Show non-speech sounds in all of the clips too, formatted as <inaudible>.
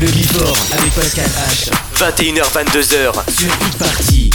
Le Before avec Pascal H. 21h-22h sur Hit Party.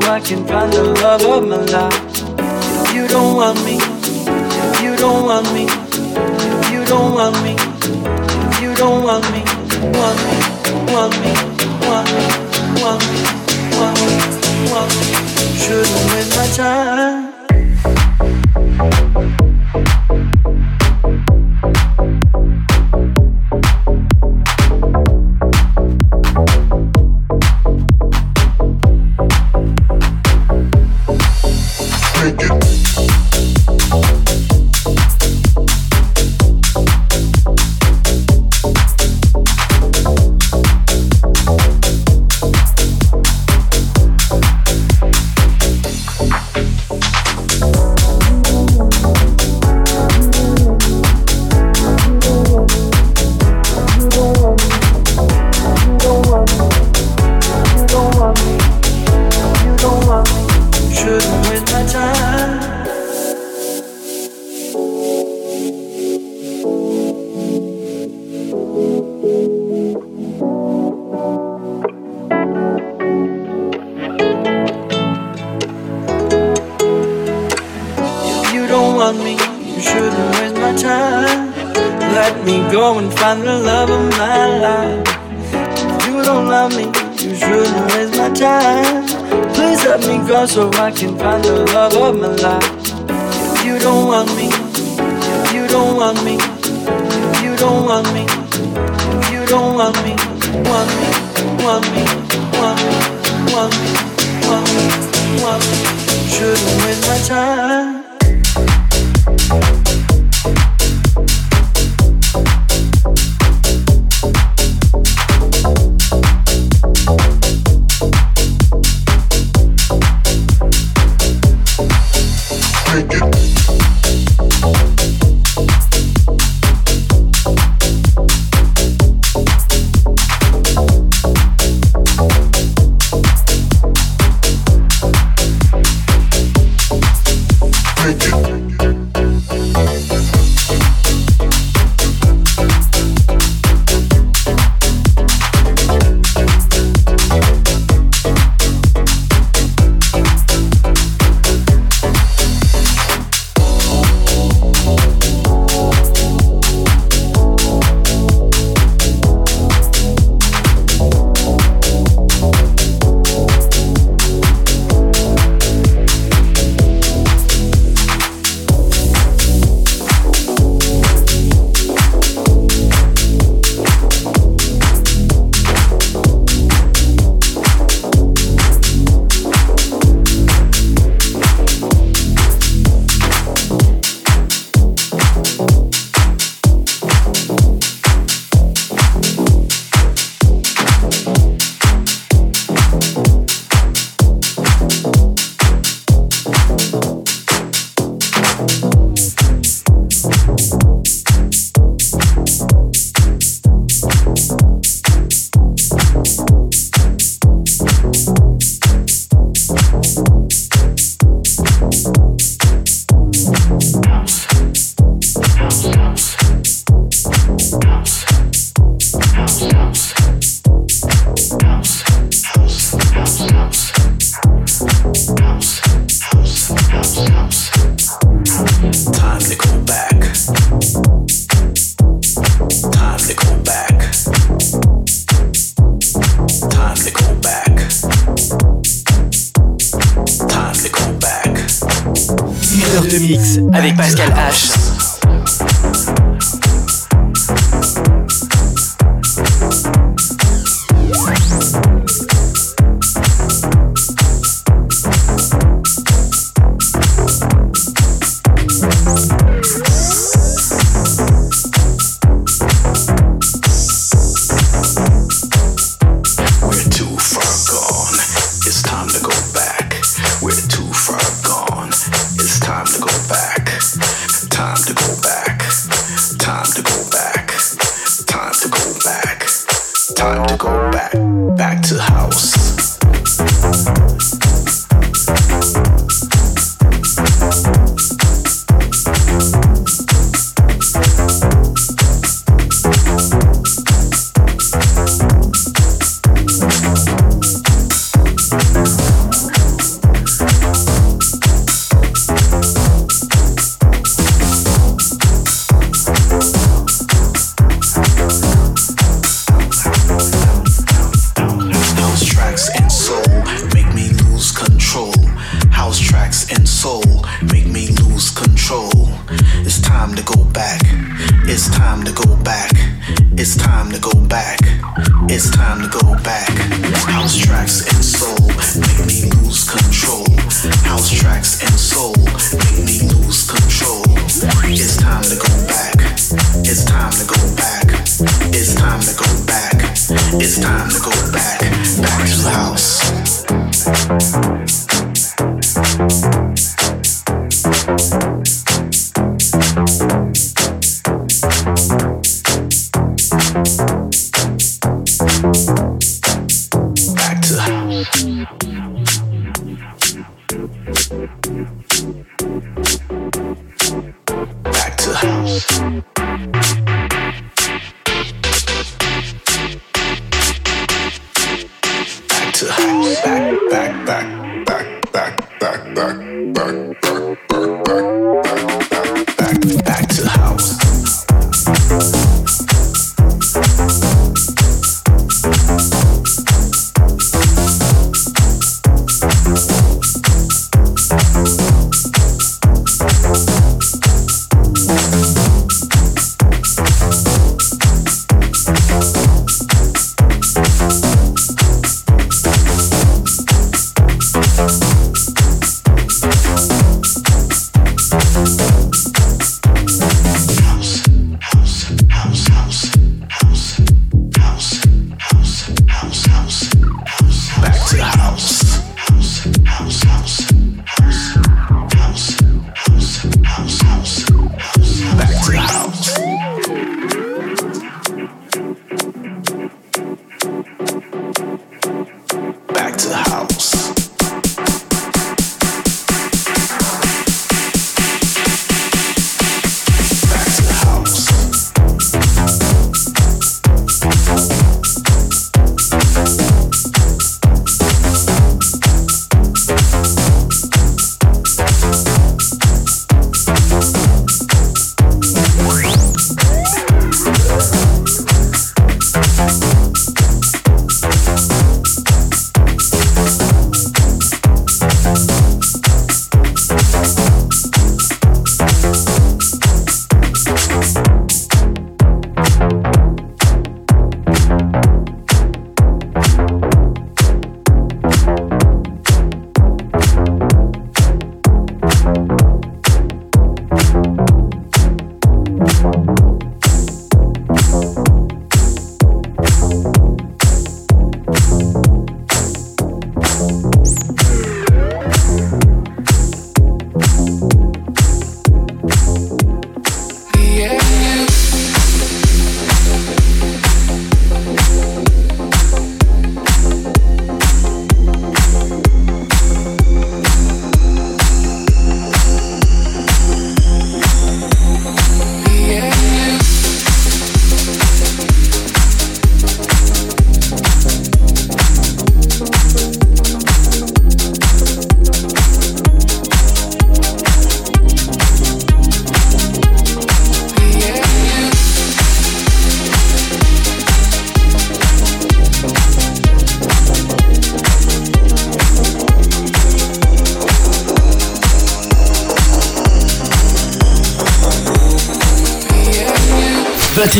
watching from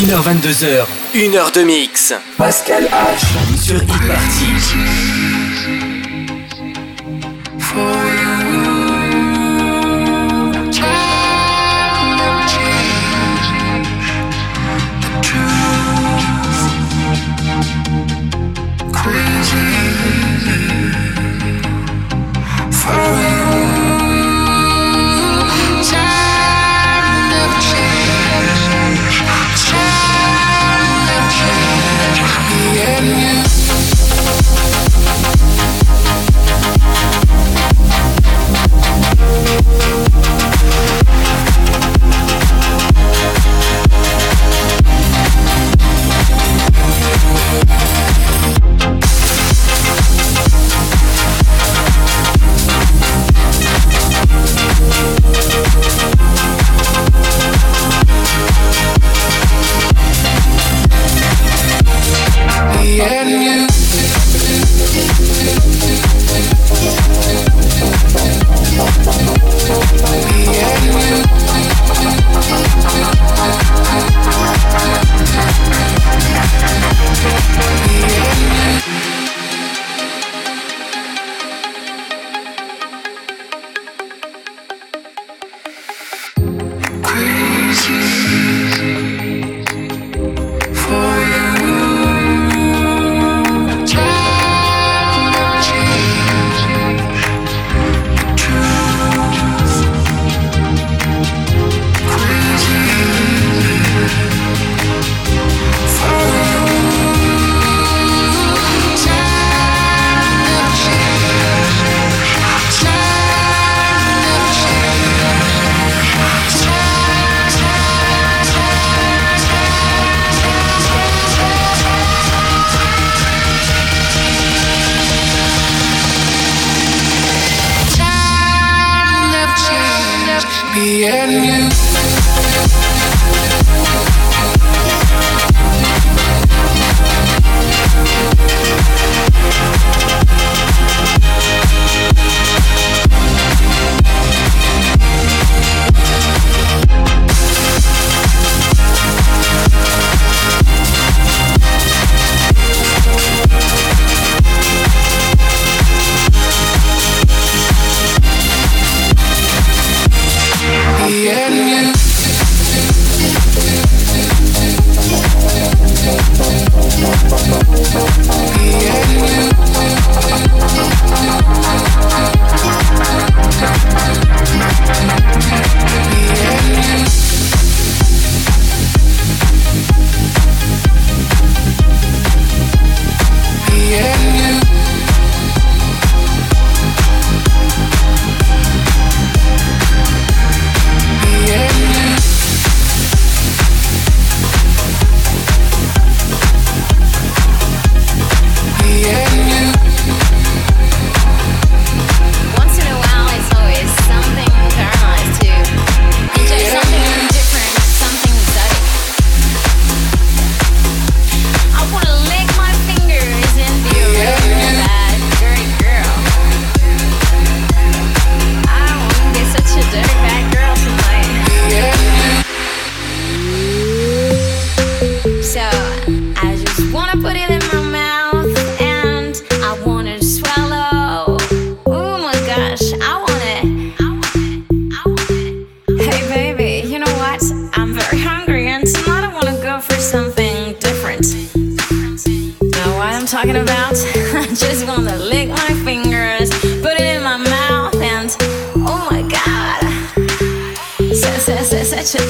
21h22h, 1 heure de mix. Pascal H. Sur Hit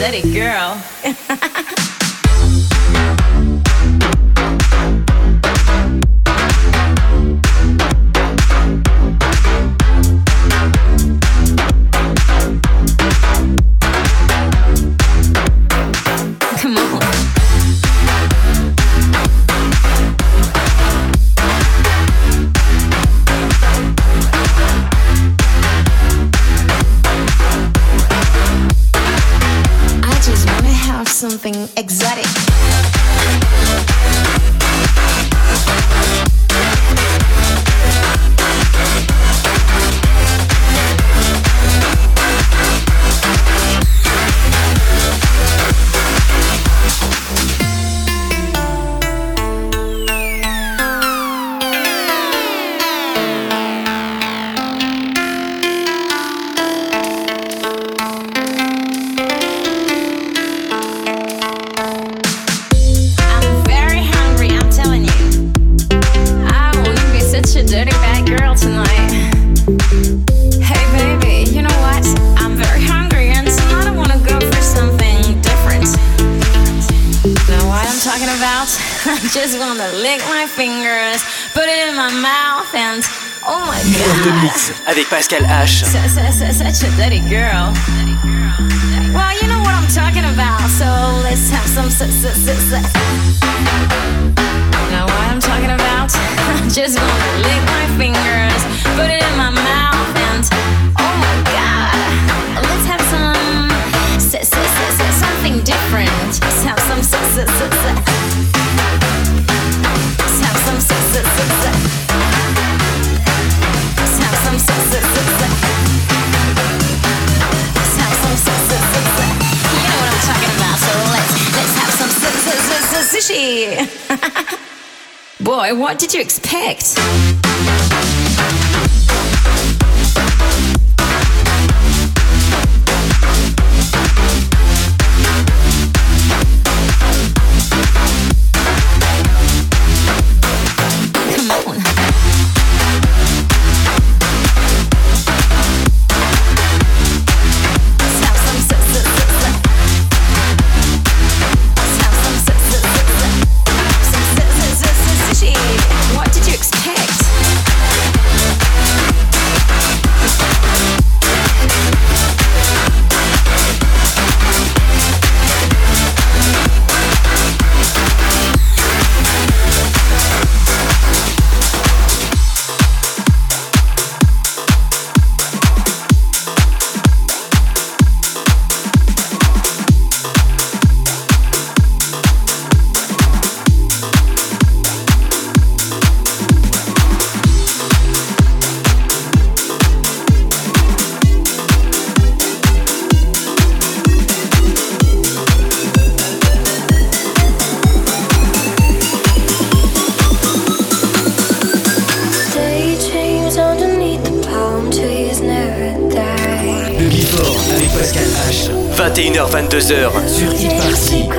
dirty girl. <laughs> Pascal H. Such a girl. what did you expect? 22h sur e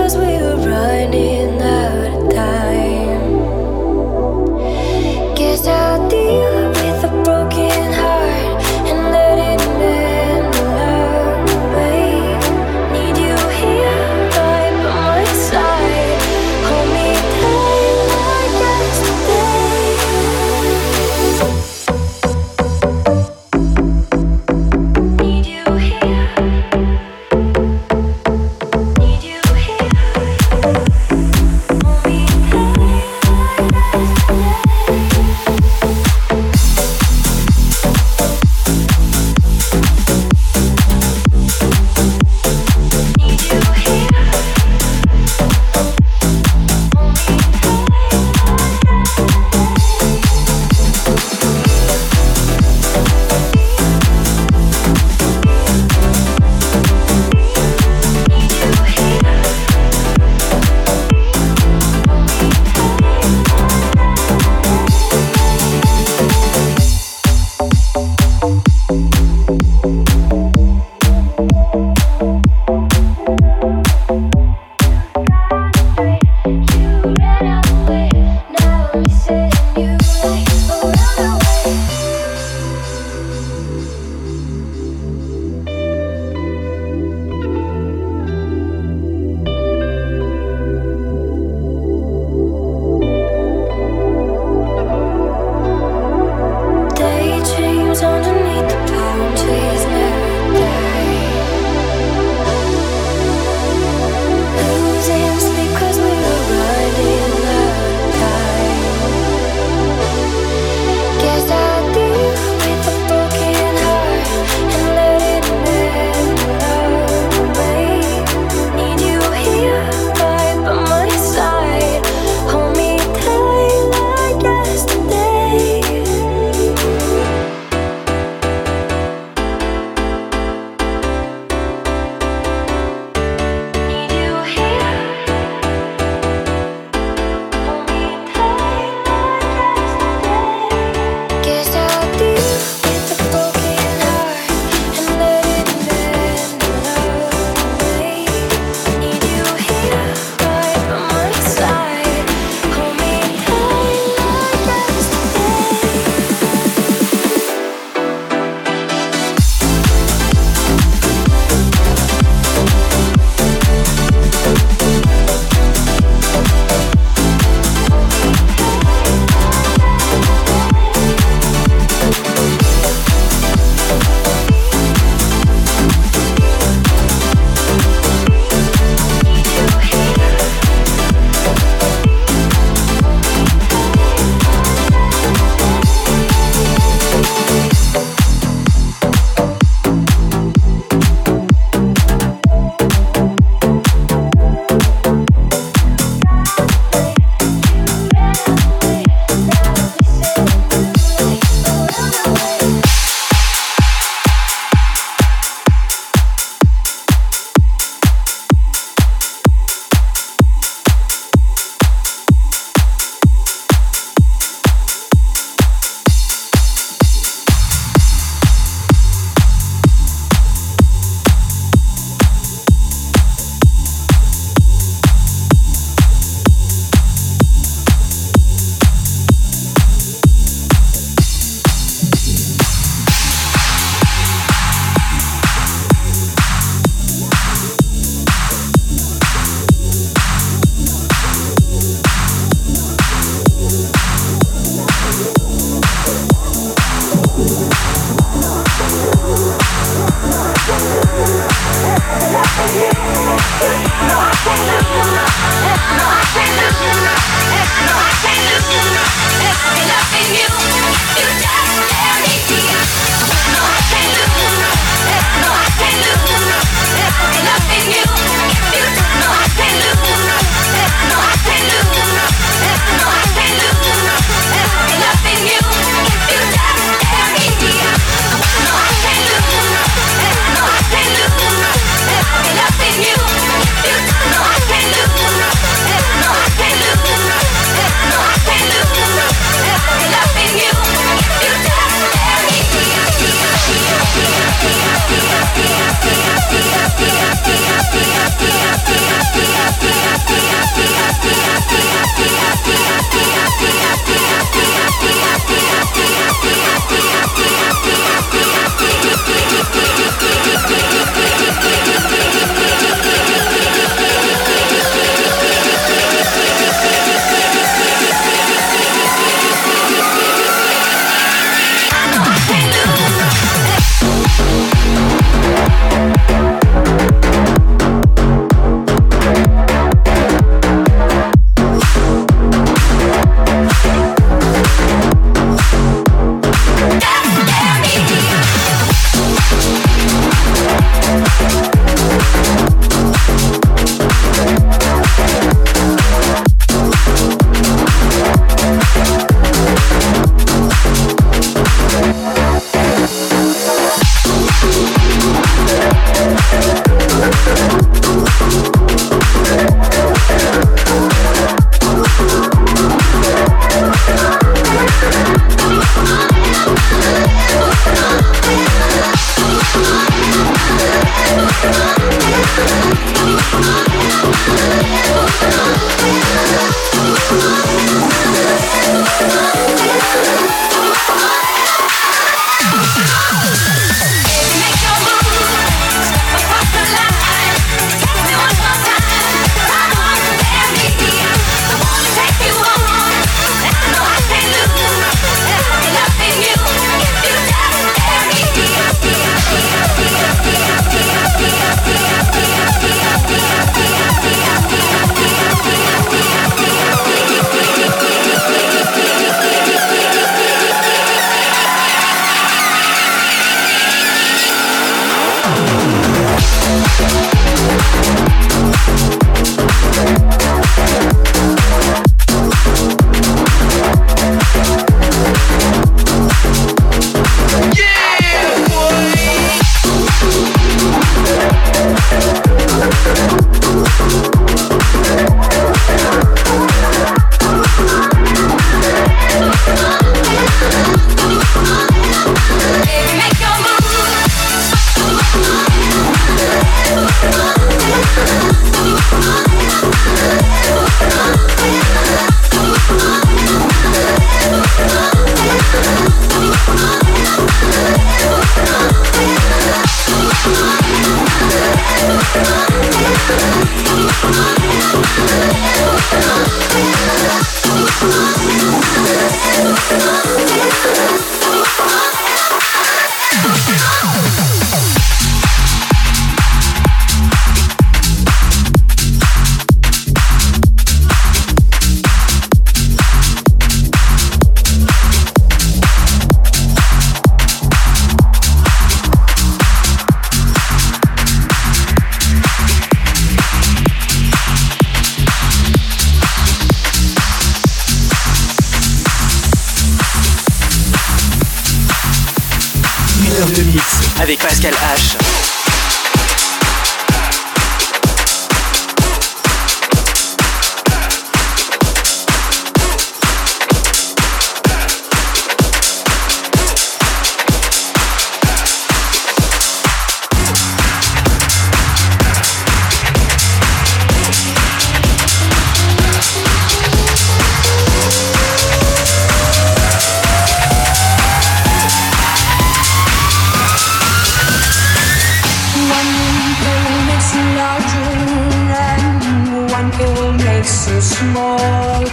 life so small.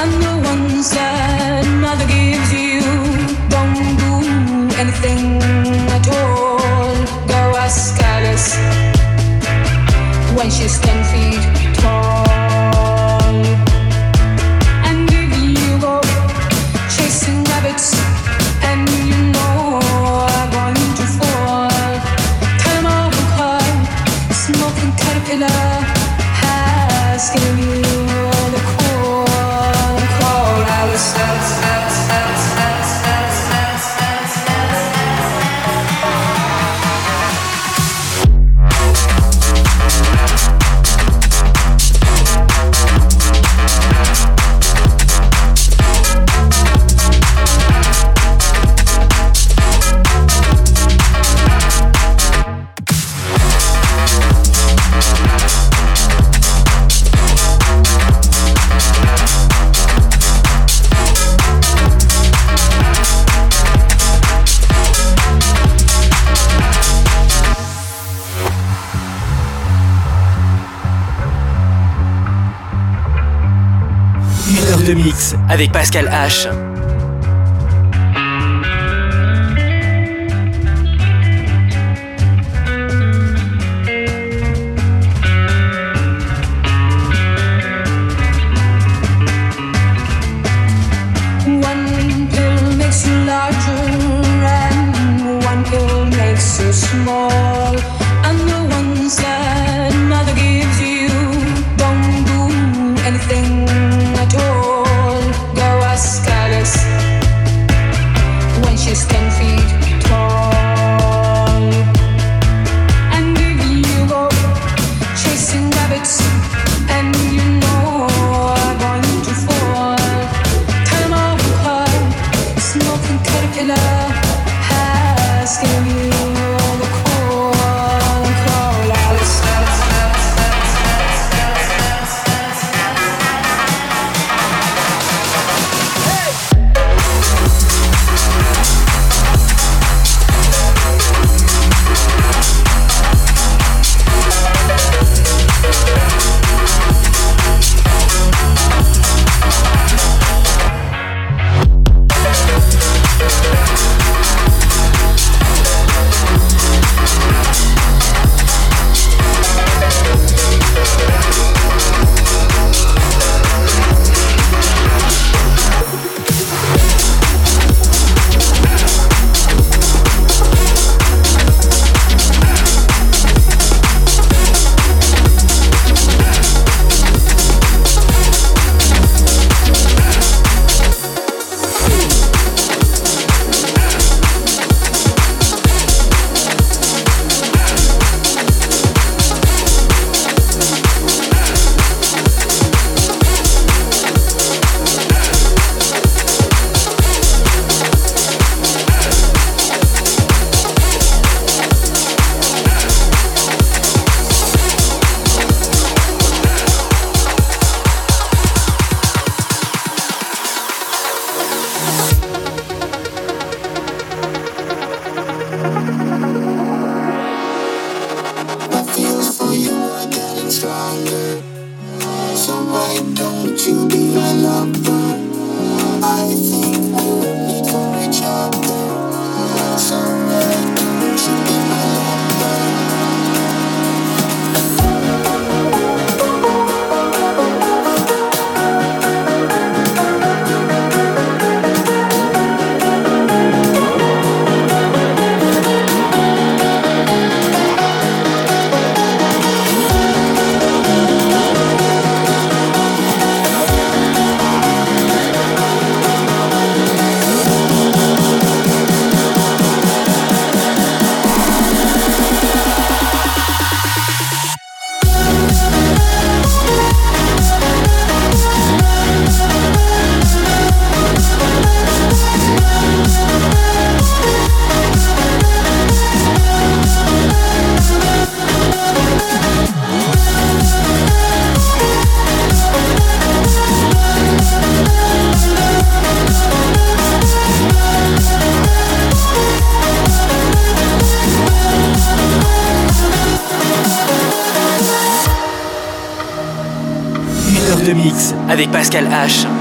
And the ones that mother gives you Don't do anything at all. Go ask Alice When she's ten feet. avec Pascal H. avec Pascal H.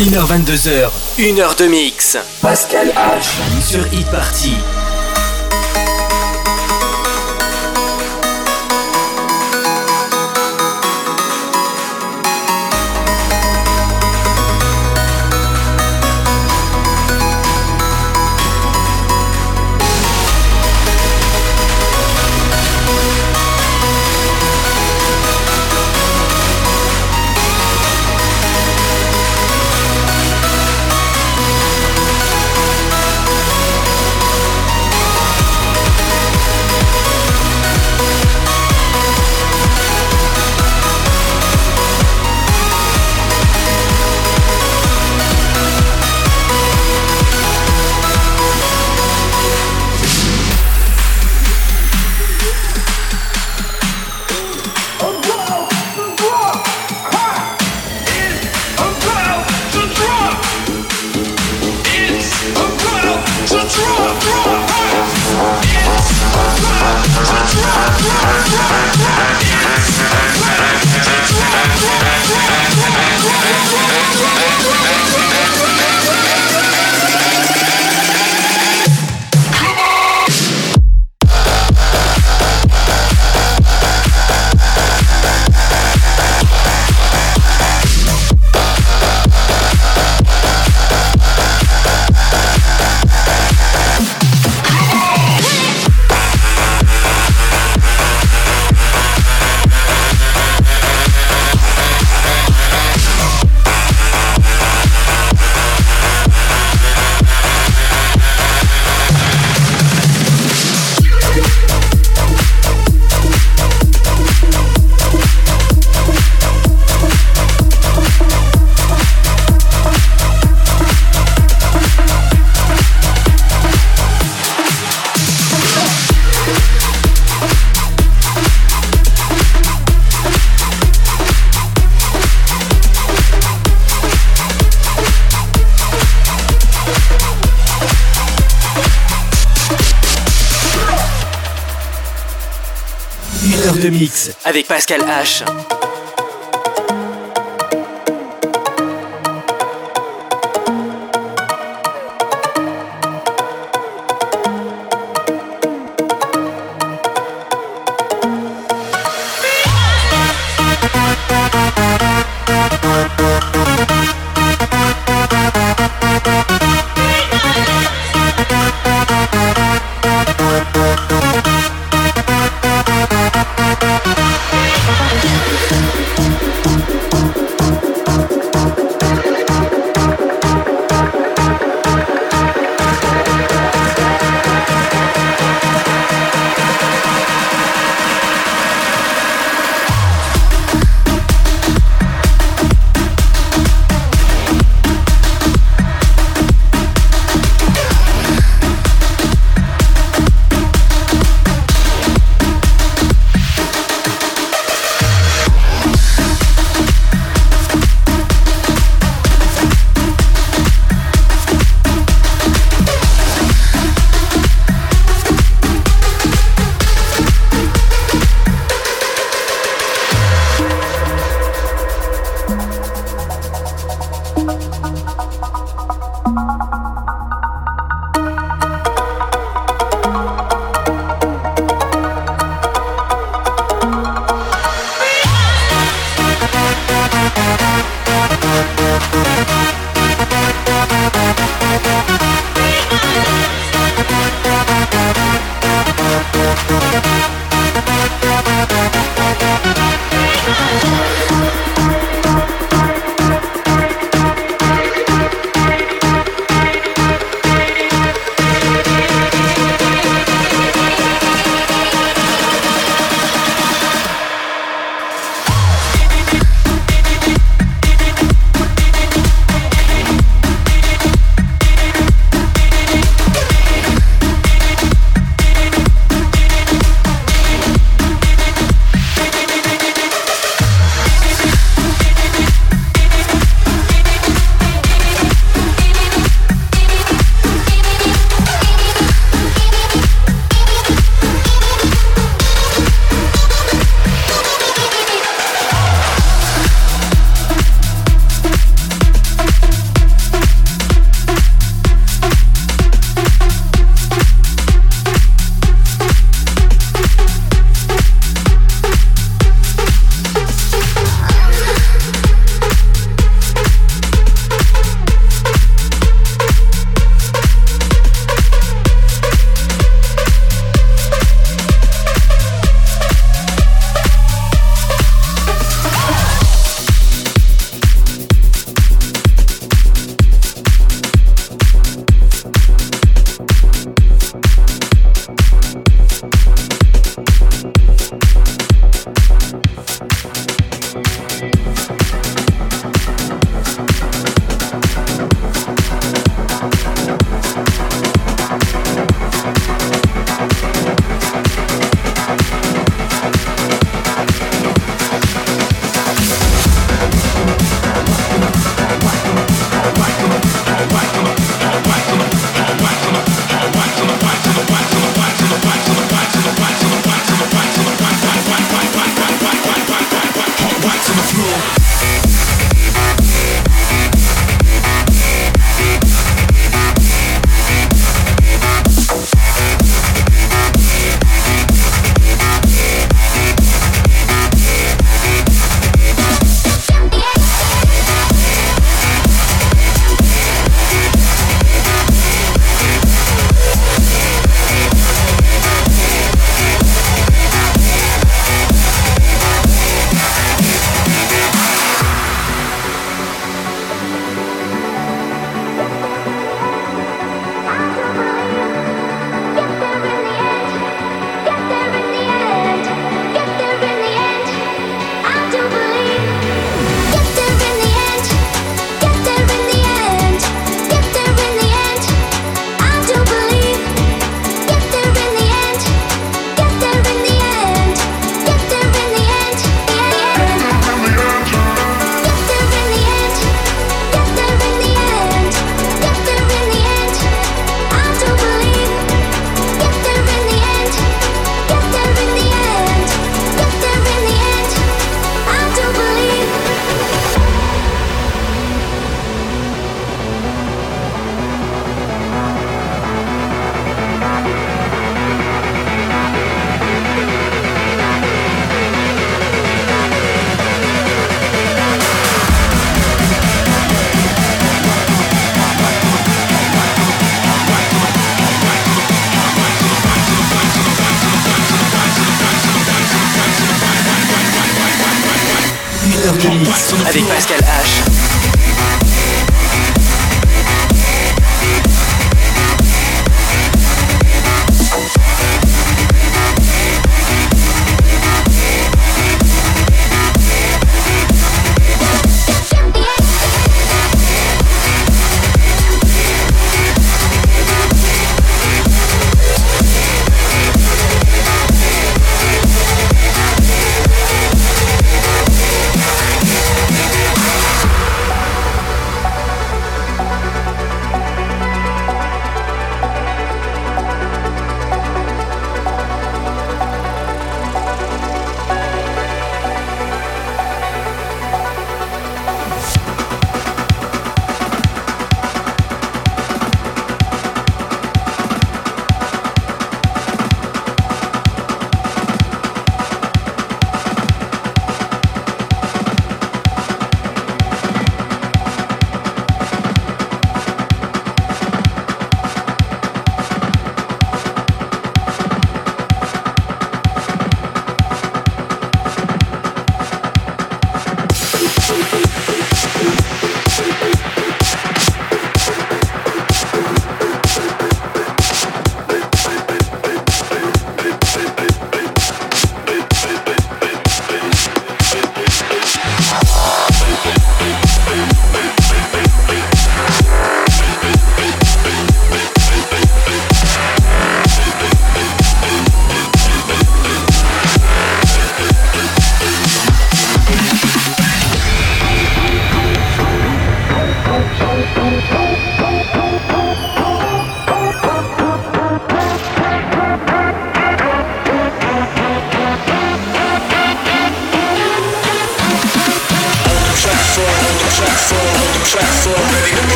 21h22h, 1h de mix. Pascal H. Sur Hit Party. avec Pascal H. avec Pascal H.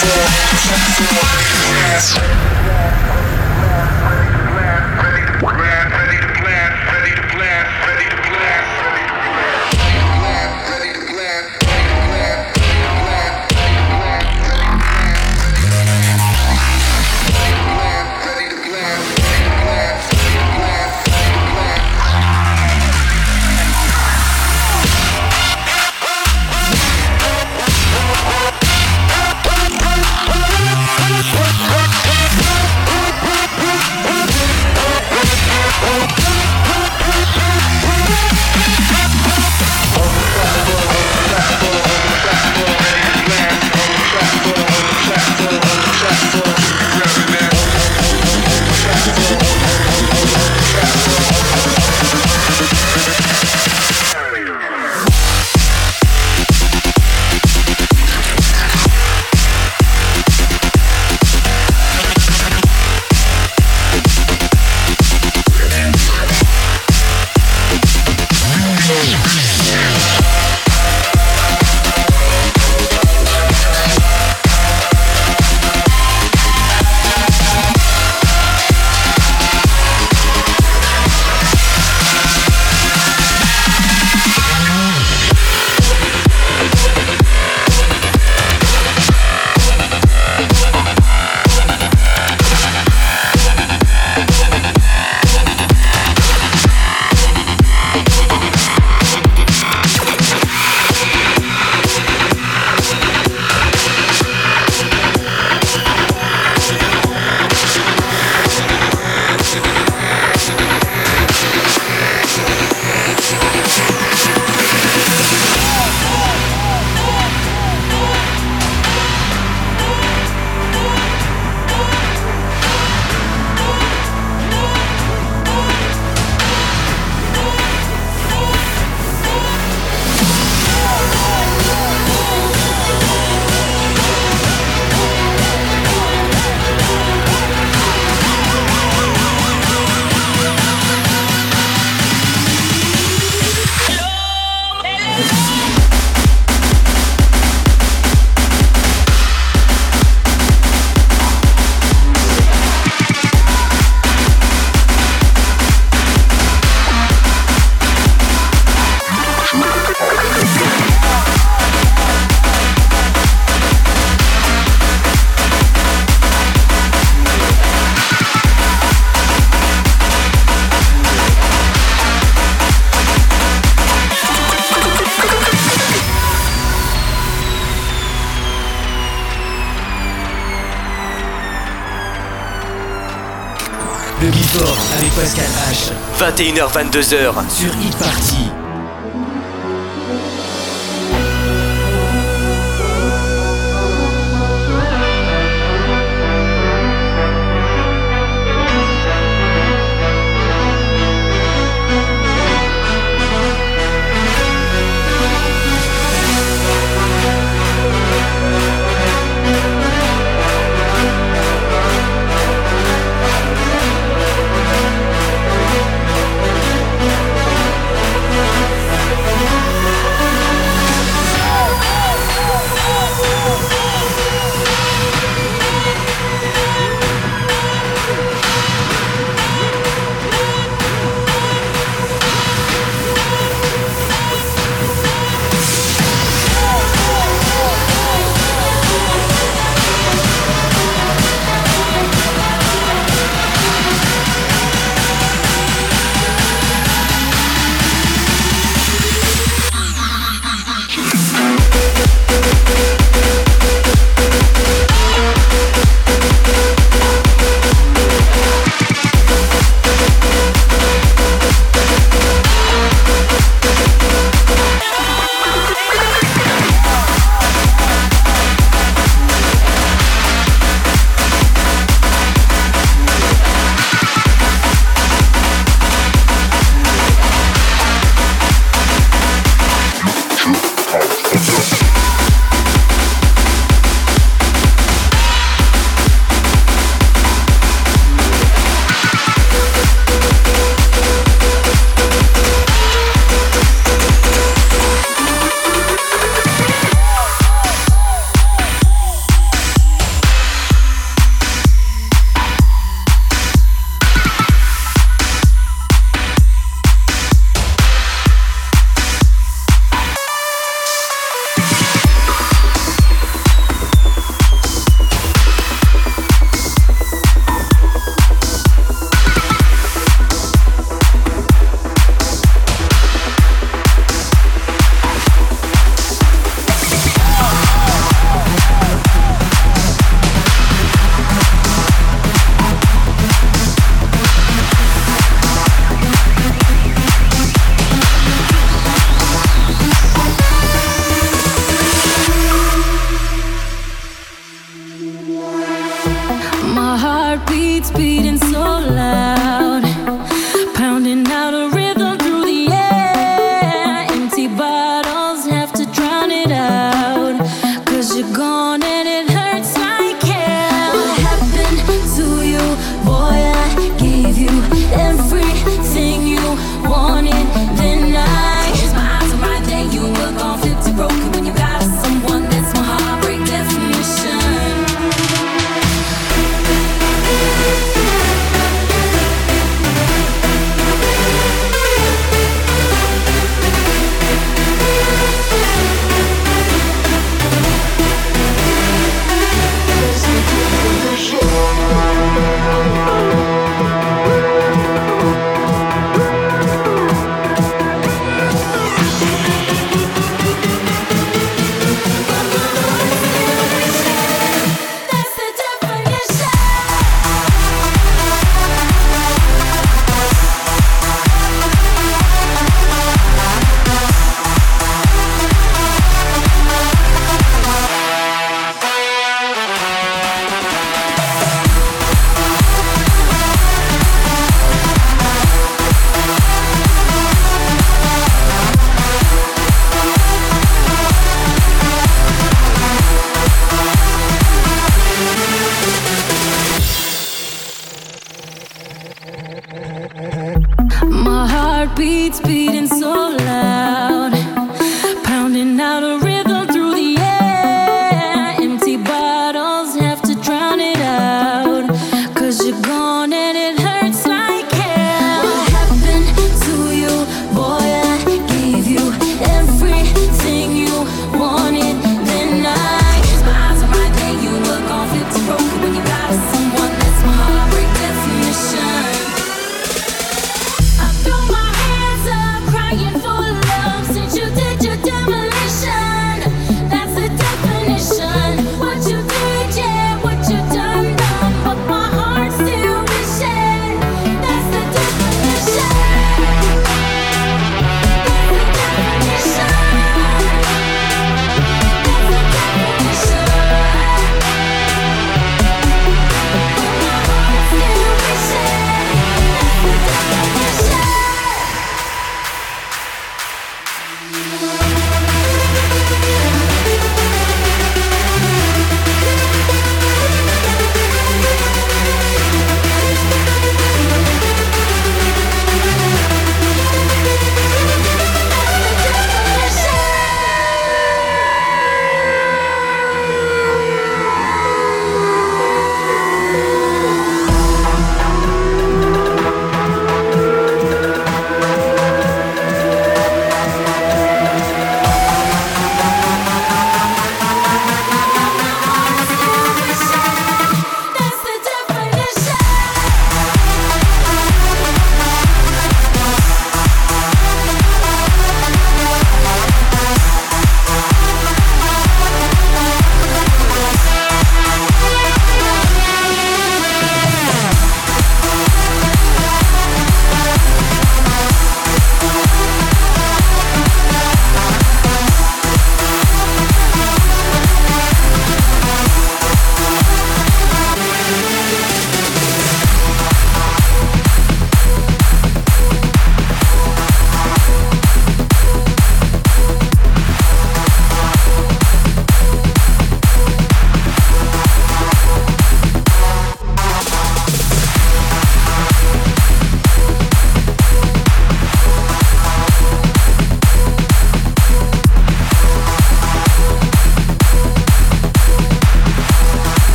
Check it, check it. 21h22h sur e-party.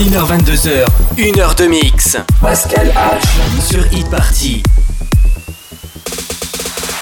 21h22h, 1h de mix. Pascal H. Sur Hit Party.